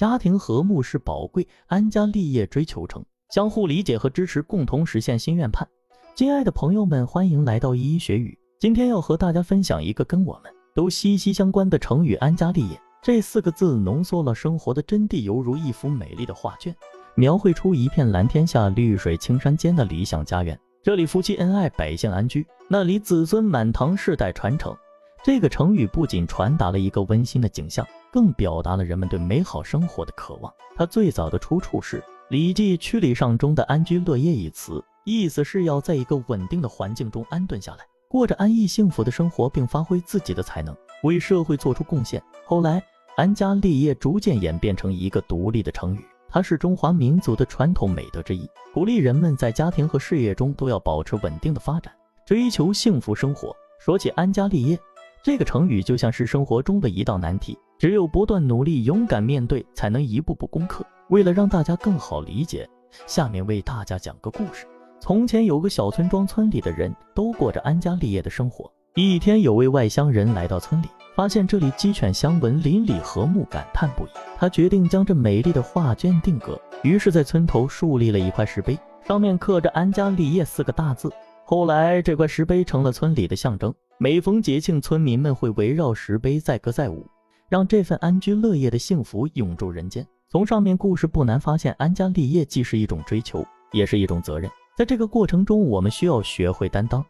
家庭和睦是宝贵，安家立业追求成，相互理解和支持，共同实现心愿盼。亲爱的朋友们，欢迎来到一一学语。今天要和大家分享一个跟我们都息息相关的成语“安家立业”。这四个字浓缩了生活的真谛，犹如一幅美丽的画卷，描绘出一片蓝天下、绿水青山间的理想家园。这里夫妻恩爱，百姓安居；那里子孙满堂，世代传承。这个成语不仅传达了一个温馨的景象，更表达了人们对美好生活的渴望。它最早的出处是《礼记·曲礼上》中的“安居乐业”一词，意思是要在一个稳定的环境中安顿下来，过着安逸幸福的生活，并发挥自己的才能，为社会做出贡献。后来，“安家立业”逐渐演变成一个独立的成语，它是中华民族的传统美德之一，鼓励人们在家庭和事业中都要保持稳定的发展，追求幸福生活。说起安家立业，这个成语就像是生活中的一道难题，只有不断努力、勇敢面对，才能一步步攻克。为了让大家更好理解，下面为大家讲个故事。从前有个小村庄，村里的人都过着安家立业的生活。一天，有位外乡人来到村里，发现这里鸡犬相闻、邻里和睦，感叹不已。他决定将这美丽的画卷定格，于是，在村头树立了一块石碑，上面刻着“安家立业”四个大字。后来，这块石碑成了村里的象征。每逢节庆，村民们会围绕石碑载歌载舞，让这份安居乐业的幸福永驻人间。从上面故事不难发现，安家立业既是一种追求，也是一种责任。在这个过程中，我们需要学会担当，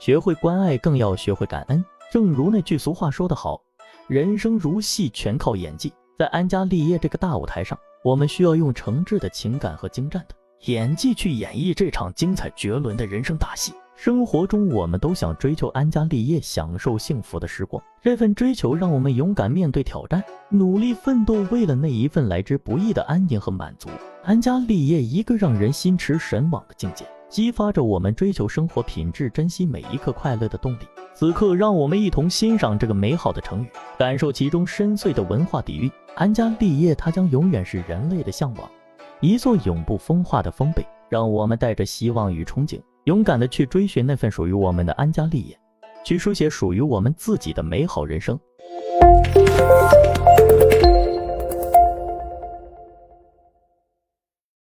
学会关爱，更要学会感恩。正如那句俗话说得好：“人生如戏，全靠演技。”在安家立业这个大舞台上，我们需要用诚挚的情感和精湛的演技去演绎这场精彩绝伦的人生大戏。生活中，我们都想追求安家立业，享受幸福的时光。这份追求让我们勇敢面对挑战，努力奋斗，为了那一份来之不易的安宁和满足。安家立业，一个让人心驰神往的境界，激发着我们追求生活品质、珍惜每一刻快乐的动力。此刻，让我们一同欣赏这个美好的成语，感受其中深邃的文化底蕴。安家立业，它将永远是人类的向往，一座永不风化的丰碑。让我们带着希望与憧憬。勇敢的去追寻那份属于我们的安家立业，去书写属于我们自己的美好人生。